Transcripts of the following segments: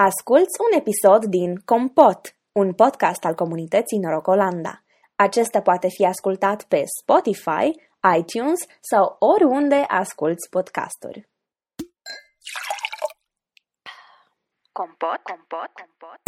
Asculți un episod din Compot, un podcast al comunității Norocolanda. Acesta poate fi ascultat pe Spotify, iTunes sau oriunde asculți podcasturi. Compot, compot, compot.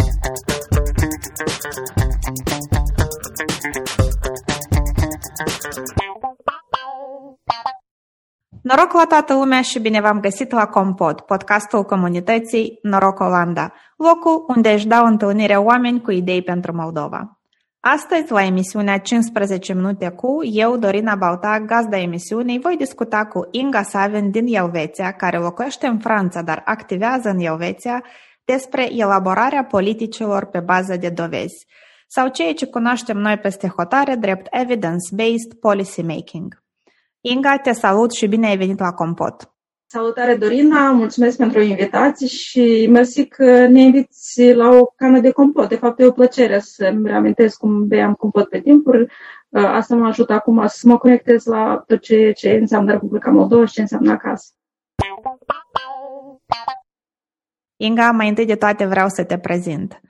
Noroc la toată lumea și bine v-am găsit la Compod, podcastul comunității Noroc Olanda, locul unde își dau întâlnire oameni cu idei pentru Moldova. Astăzi, la emisiunea 15 minute cu, eu, Dorina Bauta, gazda emisiunii, voi discuta cu Inga Savin din Elveția, care locuiește în Franța, dar activează în Elveția, despre elaborarea politicilor pe bază de dovezi, sau ceea ce cunoaștem noi peste hotare drept evidence-based policy making. Inga, te salut și bine ai venit la Compot! Salutare, Dorina! Mulțumesc pentru invitație și mersi că ne inviți la o cană de compot. De fapt, e o plăcere să-mi reamintesc cum beam compot pe timpuri. Uh, asta mă ajută acum să mă conectez la tot ce, ce înseamnă Republica Moldova și ce înseamnă acasă. Inga, mai întâi de toate vreau să te prezint.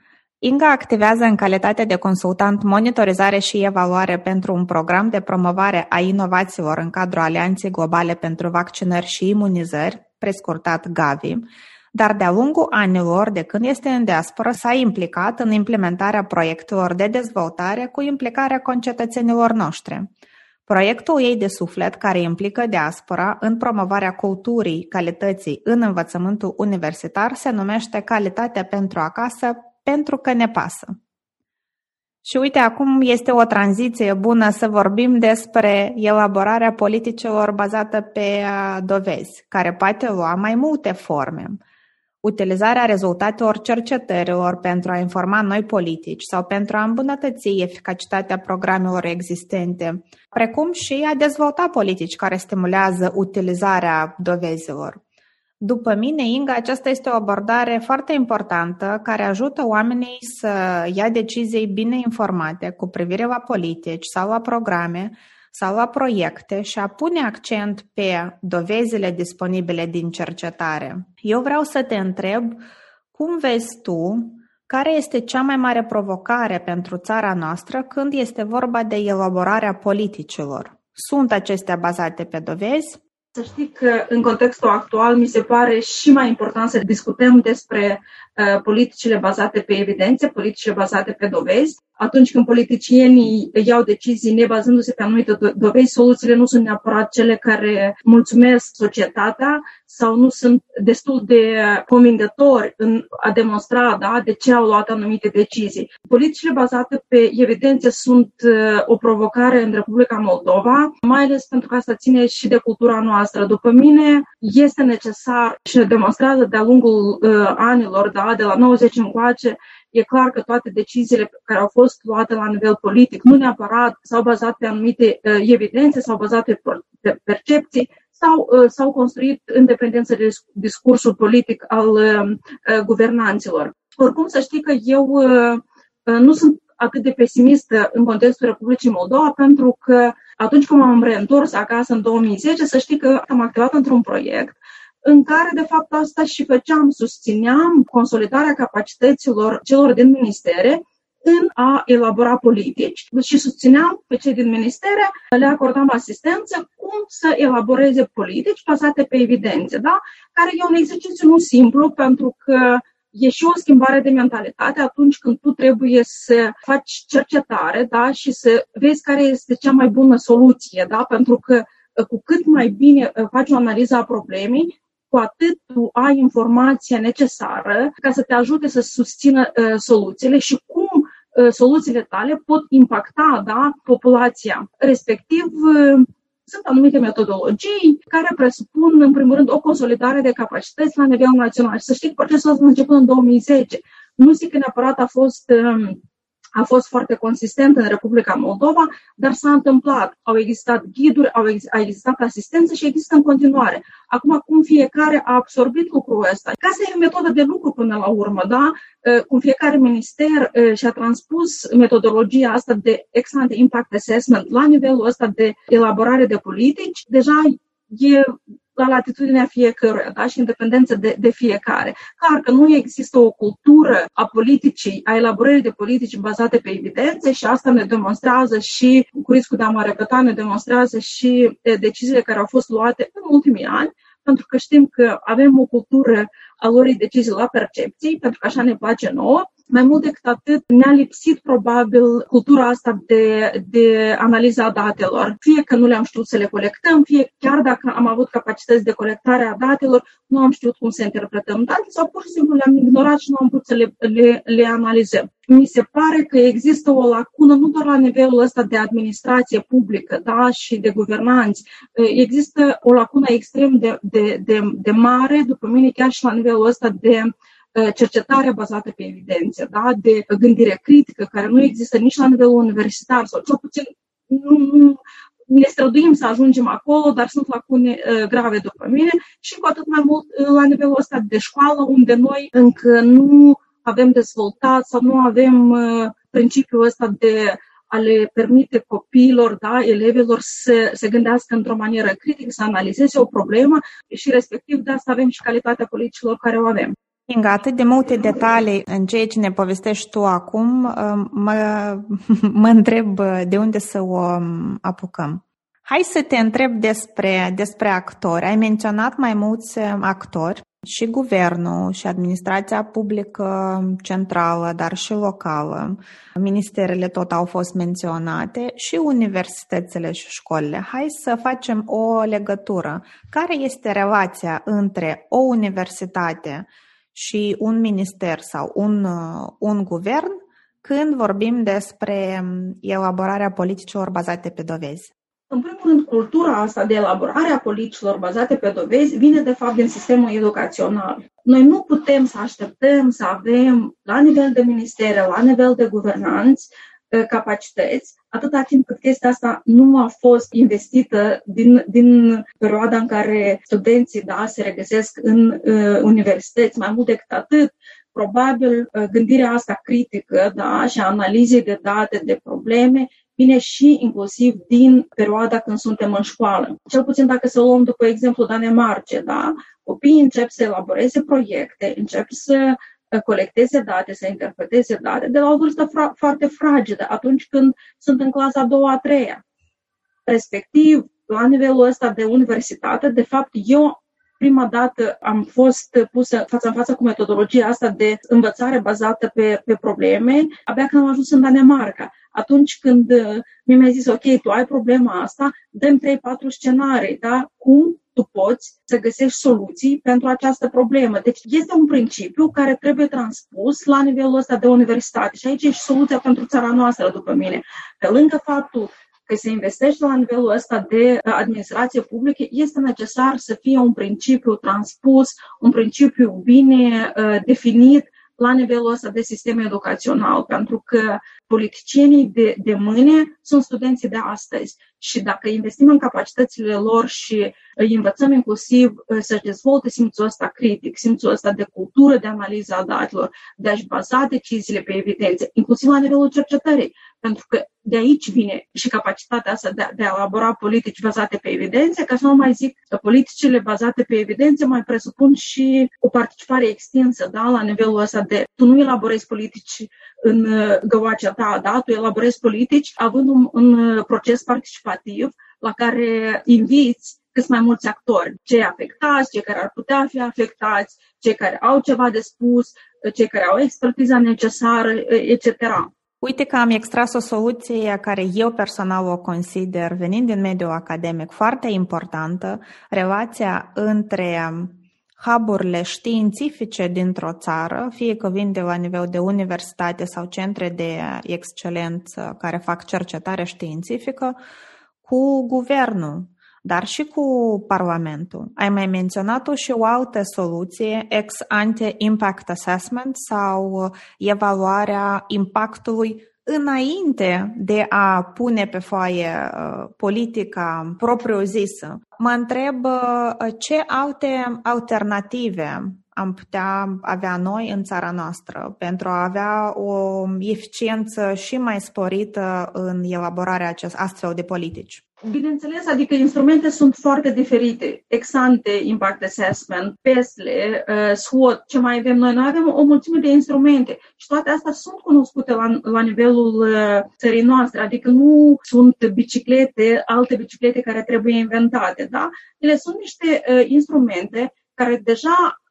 Inga activează în calitate de consultant monitorizare și evaluare pentru un program de promovare a inovațiilor în cadrul Alianței Globale pentru Vaccinări și Imunizări, prescurtat GAVI, dar de-a lungul anilor de când este în diaspora s-a implicat în implementarea proiectelor de dezvoltare cu implicarea concetățenilor noștri. Proiectul ei de suflet, care implică diaspora în promovarea culturii calității în învățământul universitar, se numește Calitatea pentru acasă pentru că ne pasă. Și uite, acum este o tranziție bună să vorbim despre elaborarea politicilor bazată pe dovezi, care poate lua mai multe forme. Utilizarea rezultatelor cercetărilor pentru a informa noi politici sau pentru a îmbunătăți eficacitatea programelor existente, precum și a dezvolta politici care stimulează utilizarea dovezilor. După mine, Inga, aceasta este o abordare foarte importantă care ajută oamenii să ia decizii bine informate cu privire la politici sau la programe sau la proiecte și a pune accent pe dovezile disponibile din cercetare. Eu vreau să te întreb cum vezi tu care este cea mai mare provocare pentru țara noastră când este vorba de elaborarea politicilor? Sunt acestea bazate pe dovezi? Să știi că în contextul actual mi se pare și mai important să discutăm despre uh, politicile bazate pe evidențe, politicile bazate pe dovezi. Atunci când politicienii iau decizii nebazându-se pe anumite dovezi, soluțiile nu sunt neapărat cele care mulțumesc societatea sau nu sunt destul de convingători în a demonstra da, de ce au luat anumite decizii. Politicile bazate pe evidențe sunt uh, o provocare în Republica Moldova, mai ales pentru că asta ține și de cultura noastră. După mine, este necesar și ne demonstrează de-a lungul uh, anilor, da, de la 90 încoace, e clar că toate deciziile care au fost luate la nivel politic nu neapărat s-au bazat pe anumite uh, evidențe, s-au bazat pe, pe percepții, sau uh, s-au construit în dependență de discursul politic al uh, uh, guvernanților. Oricum să știi că eu uh, uh, nu sunt atât de pesimistă în contextul Republicii Moldova, pentru că atunci când m-am reîntors acasă în 2010, să știi că am activat într-un proiect în care, de fapt, asta și făceam, susțineam consolidarea capacităților celor din ministere în a elabora politici și susțineam pe cei din ministere, le acordam asistență cum să elaboreze politici bazate pe evidențe, da? care e un exercițiu nu simplu pentru că e și o schimbare de mentalitate atunci când tu trebuie să faci cercetare da? și să vezi care este cea mai bună soluție, da? pentru că cu cât mai bine faci o analiză a problemei, cu atât tu ai informația necesară ca să te ajute să susțină uh, soluțiile și cum uh, soluțiile tale pot impacta da, populația. Respectiv, uh, sunt anumite metodologii care presupun, în primul rând, o consolidare de capacități la nivel național. Și să știi că procesul ăsta a început în 2010. Nu zic că neapărat a fost uh, a fost foarte consistent în Republica Moldova, dar s-a întâmplat. Au existat ghiduri, au ex- a existat asistență și există în continuare. Acum, cum fiecare a absorbit lucrul ăsta, ca să e o metodă de lucru până la urmă, da? Ă, cum fiecare minister ă, și-a transpus metodologia asta de ex-ante impact assessment la nivelul ăsta de elaborare de politici, deja e la latitudinea fiecăruia da? și independență de, de fiecare. Clar că nu există o cultură a politicii, a elaborării de politici bazate pe evidențe și asta ne demonstrează și, cu riscul de a mă repeta, ne demonstrează și deciziile care au fost luate în ultimii ani, pentru că știm că avem o cultură a luării decizii la percepții, pentru că așa ne place nouă, mai mult decât atât, ne-a lipsit probabil cultura asta de, de analiza datelor. Fie că nu le-am știut să le colectăm, fie chiar dacă am avut capacități de colectare a datelor, nu am știut cum să interpretăm date sau pur și simplu le-am ignorat și nu am putut să le, le, le analizăm. Mi se pare că există o lacună nu doar la nivelul ăsta de administrație publică da, și de guvernanți, există o lacună extrem de, de, de, de mare, după mine chiar și la nivelul ăsta de Uh, cercetare bazată pe evidențe, da? de gândire critică, care nu există nici la nivelul universitar sau cel puțin nu, nu ne străduim să ajungem acolo, dar sunt lacune uh, grave după mine și cu atât mai mult uh, la nivelul ăsta de școală, unde noi încă nu avem dezvoltat sau nu avem uh, principiul ăsta de a le permite copiilor, da, elevilor să se gândească într-o manieră critică, să analizeze o problemă și respectiv de asta avem și calitatea politicilor care o avem. Inga, atât de multe detalii în ceea ce ne povestești tu acum, uh, mă, mă întreb uh, de unde să o um, apucăm. Hai să te întreb despre, despre actori. Ai menționat mai mulți uh, actori și guvernul și administrația publică centrală, dar și locală. Ministerele tot au fost menționate și universitățile și școlile. Hai să facem o legătură. Care este relația între o universitate și un minister sau un, uh, un guvern când vorbim despre um, elaborarea politicilor bazate pe dovezi? În primul rând, cultura asta de elaborare a politicilor bazate pe dovezi vine de fapt din sistemul educațional. Noi nu putem să așteptăm să avem la nivel de ministere, la nivel de guvernanți, capacități, atâta timp cât chestia asta nu a fost investită din, din perioada în care studenții da, se regăsesc în uh, universități, mai mult decât atât, probabil uh, gândirea asta critică da, și analizei de date, de probleme, vine și inclusiv din perioada când suntem în școală. Cel puțin dacă să luăm după exemplu Danemarce, da? copiii încep să elaboreze proiecte, încep să colecteze date, să interpreteze date de la o vârstă fra- foarte fragedă, atunci când sunt în clasa a doua, a treia. Respectiv, la nivelul ăsta de universitate, de fapt, eu prima dată am fost pusă față în față cu metodologia asta de învățare bazată pe, pe probleme, abia când am ajuns în Danemarca. Atunci când mi-a zis, ok, tu ai problema asta, dăm 3-4 scenarii, da? Cum tu poți să găsești soluții pentru această problemă. Deci este un principiu care trebuie transpus la nivelul ăsta de universitate și aici e și soluția pentru țara noastră, după mine. Pe lângă faptul că se investește la nivelul ăsta de administrație publică, este necesar să fie un principiu transpus, un principiu bine uh, definit la nivelul ăsta de sistem educațional, pentru că politicienii de, de mâine sunt studenții de astăzi și dacă investim în capacitățile lor și îi învățăm inclusiv uh, să-și dezvolte simțul ăsta critic, simțul ăsta de cultură de analiză a datelor, de a-și baza deciziile pe evidențe, inclusiv la nivelul cercetării, pentru că de aici vine și capacitatea asta de a, de a elabora politici bazate pe evidențe, ca să nu mai zic că politicile bazate pe evidențe mai presupun și o participare extinsă da, la nivelul ăsta de tu nu elaborezi politici în uh, găoacea ta, da? tu elaborezi politici având un, un uh, proces participativ la care inviți cât mai mulți actori, cei afectați, cei care ar putea fi afectați, cei care au ceva de spus, cei care au expertiza necesară, etc. Uite că am extras o soluție care eu personal o consider, venind din mediul academic, foarte importantă, relația între hub științifice dintr-o țară, fie că vin de la nivel de universitate sau centre de excelență care fac cercetare științifică, cu guvernul, dar și cu Parlamentul. Ai mai menționat-o și o altă soluție, ex ante impact assessment sau evaluarea impactului înainte de a pune pe foaie uh, politica propriu-zisă. Mă întreb uh, ce alte alternative am putea avea noi în țara noastră pentru a avea o eficiență și mai sporită în elaborarea acest astfel de politici. Bineînțeles, adică instrumente sunt foarte diferite. Exante, Impact Assessment, PESLE, uh, SWOT, ce mai avem noi? Noi avem o mulțime de instrumente și toate astea sunt cunoscute la, la nivelul uh, țării noastre, adică nu sunt biciclete, alte biciclete care trebuie inventate, da? Ele sunt niște uh, instrumente care deja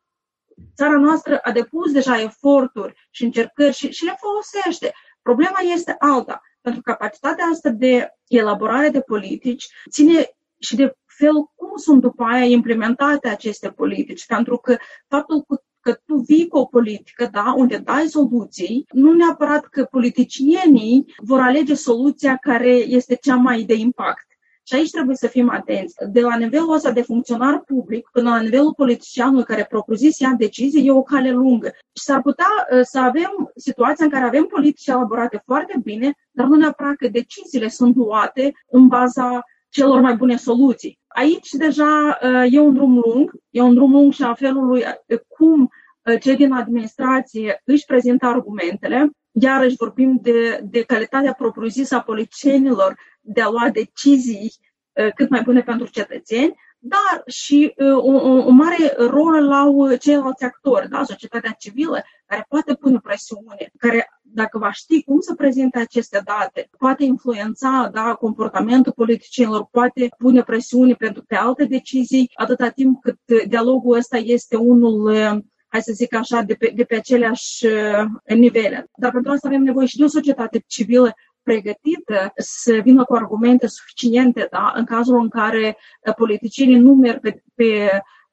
țara noastră a depus deja eforturi și încercări și, și le folosește. Problema este alta pentru capacitatea asta de elaborare de politici ține și de felul cum sunt după aia implementate aceste politici. Pentru că faptul că că tu vii cu o politică, da, unde dai soluții, nu neapărat că politicienii vor alege soluția care este cea mai de impact. Și aici trebuie să fim atenți. De la nivelul ăsta de funcționar public până la nivelul politicianului care propriu-zis ia decizii, e o cale lungă. Și s-ar putea uh, să avem situația în care avem politici elaborate foarte bine, dar nu neapărat că deciziile sunt luate în baza celor mai bune soluții. Aici deja uh, e un drum lung, e un drum lung și a felului uh, cum cei din administrație își prezintă argumentele. Iarăși vorbim de, de calitatea propriu-zisă a politicienilor de a lua decizii uh, cât mai bune pentru cetățeni, dar și un, uh, un mare rol la ceilalți actori, da? societatea civilă, care poate pune presiune, care, dacă va ști cum să prezinte aceste date, poate influența da, comportamentul politicienilor, poate pune presiune pentru pe alte decizii, atâta timp cât dialogul ăsta este unul uh, hai să zic așa, de pe, de pe aceleași nivele. Dar pentru asta avem nevoie și de o societate civilă pregătită să vină cu argumente suficiente da, în cazul în care uh, politicienii nu merg pe, pe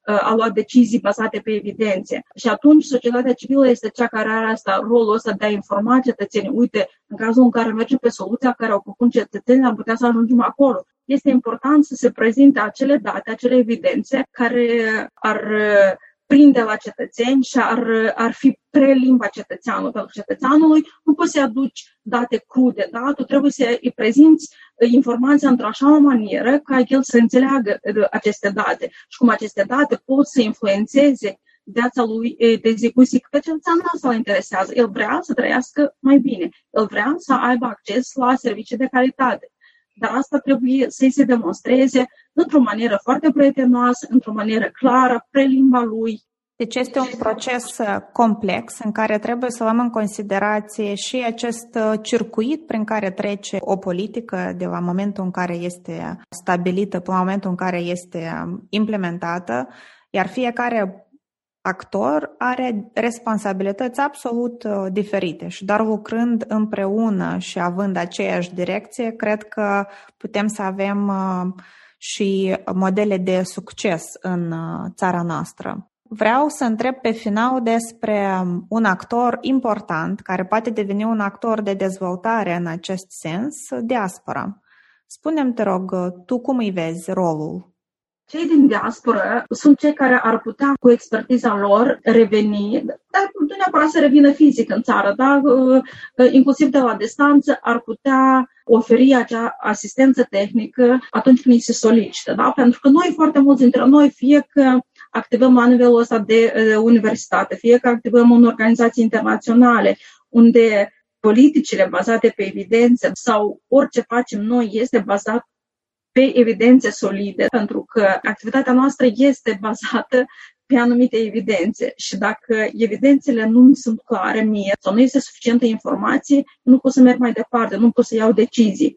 uh, a luat decizii bazate pe evidențe. Și atunci societatea civilă este cea care are asta, rolul ăsta de a informa cetățenii. Uite, în cazul în care mergem pe soluția care o propun cetățenii, am putea să ajungem acolo. Este important să se prezinte acele date, acele evidențe care ar uh, prinde la cetățeni și ar, ar fi prelimba cetățeanului. Pentru cetățeanului nu poți să-i aduci date crude, da? tu trebuie să îi prezinți informația într-o așa o manieră ca el să înțeleagă aceste date și cum aceste date pot să influențeze viața lui de zi cu zi, că cetățeanul asta îl interesează. El vrea să trăiască mai bine, el vrea să aibă acces la servicii de calitate. Dar asta trebuie să-i se demonstreze într-o manieră foarte prietenoasă, într-o manieră clară, prelimba lui. Deci este un proces uh, complex în care trebuie să luăm în considerație și acest uh, circuit prin care trece o politică de la momentul în care este stabilită până la momentul în care este um, implementată, iar fiecare actor are responsabilități absolut uh, diferite și doar lucrând împreună și având aceeași direcție, cred că putem să avem și modele de succes în țara noastră. Vreau să întreb pe final despre un actor important care poate deveni un actor de dezvoltare în acest sens, diaspora. Spune-mi, te rog, tu cum îi vezi rolul? Cei din diaspora sunt cei care ar putea, cu expertiza lor, reveni, dar nu neapărat să revină fizic în țară, dar inclusiv de la distanță ar putea oferi acea asistență tehnică atunci când îi se solicită. Da? Pentru că noi, foarte mulți dintre noi, fie că activăm la nivelul ăsta de uh, universitate, fie că activăm în organizații internaționale, unde politicile bazate pe evidențe sau orice facem noi este bazat pe evidențe solide, pentru că activitatea noastră este bazată pe anumite evidențe. Și dacă evidențele nu sunt clare mie sau nu este suficientă informație, nu pot să merg mai departe, nu pot să iau decizii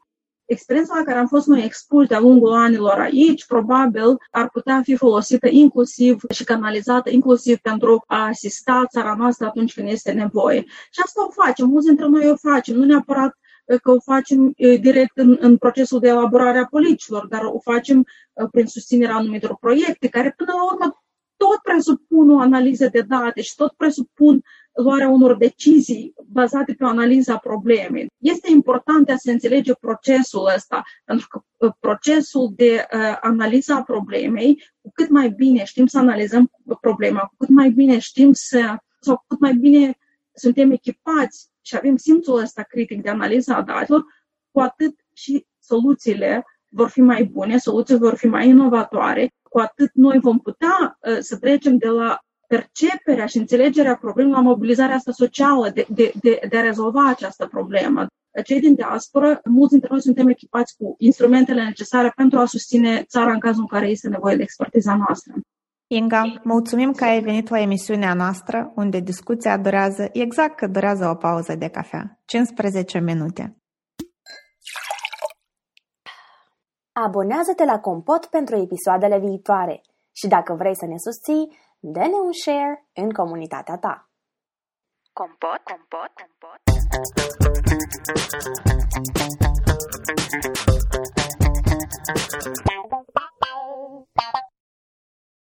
experiența la care am fost noi expuși de-a lungul anilor aici, probabil ar putea fi folosită inclusiv și canalizată inclusiv pentru a asista țara noastră atunci când este nevoie. Și asta o facem, mulți dintre noi o facem, nu neapărat că o facem direct în, în procesul de elaborare a politicilor, dar o facem prin susținerea anumitor proiecte care până la urmă tot presupun o analiză de date și tot presupun luarea unor decizii bazate pe o analiză a problemei. Este important să înțelege procesul ăsta, pentru că uh, procesul de uh, analiză a problemei, cu cât mai bine știm să analizăm problema, cu cât mai bine știm să, sau cu cât mai bine suntem echipați și avem simțul ăsta critic de analiză a datelor, cu atât și soluțiile vor fi mai bune, soluțiile vor fi mai inovatoare, cu atât noi vom putea uh, să trecem de la perceperea și înțelegerea problemei la mobilizarea asta socială de, de, de, de a rezolva această problemă. cei din diasporă, mulți dintre noi suntem echipați cu instrumentele necesare pentru a susține țara în cazul în care este nevoie de expertiza noastră. Inga, mulțumim că ai venit la emisiunea noastră, unde discuția durează exact cât durează o pauză de cafea, 15 minute. Abonează-te la Compot pentru episoadele viitoare și dacă vrei să ne susții, Dă-ne un share în comunitatea ta! Compot, compot, compot.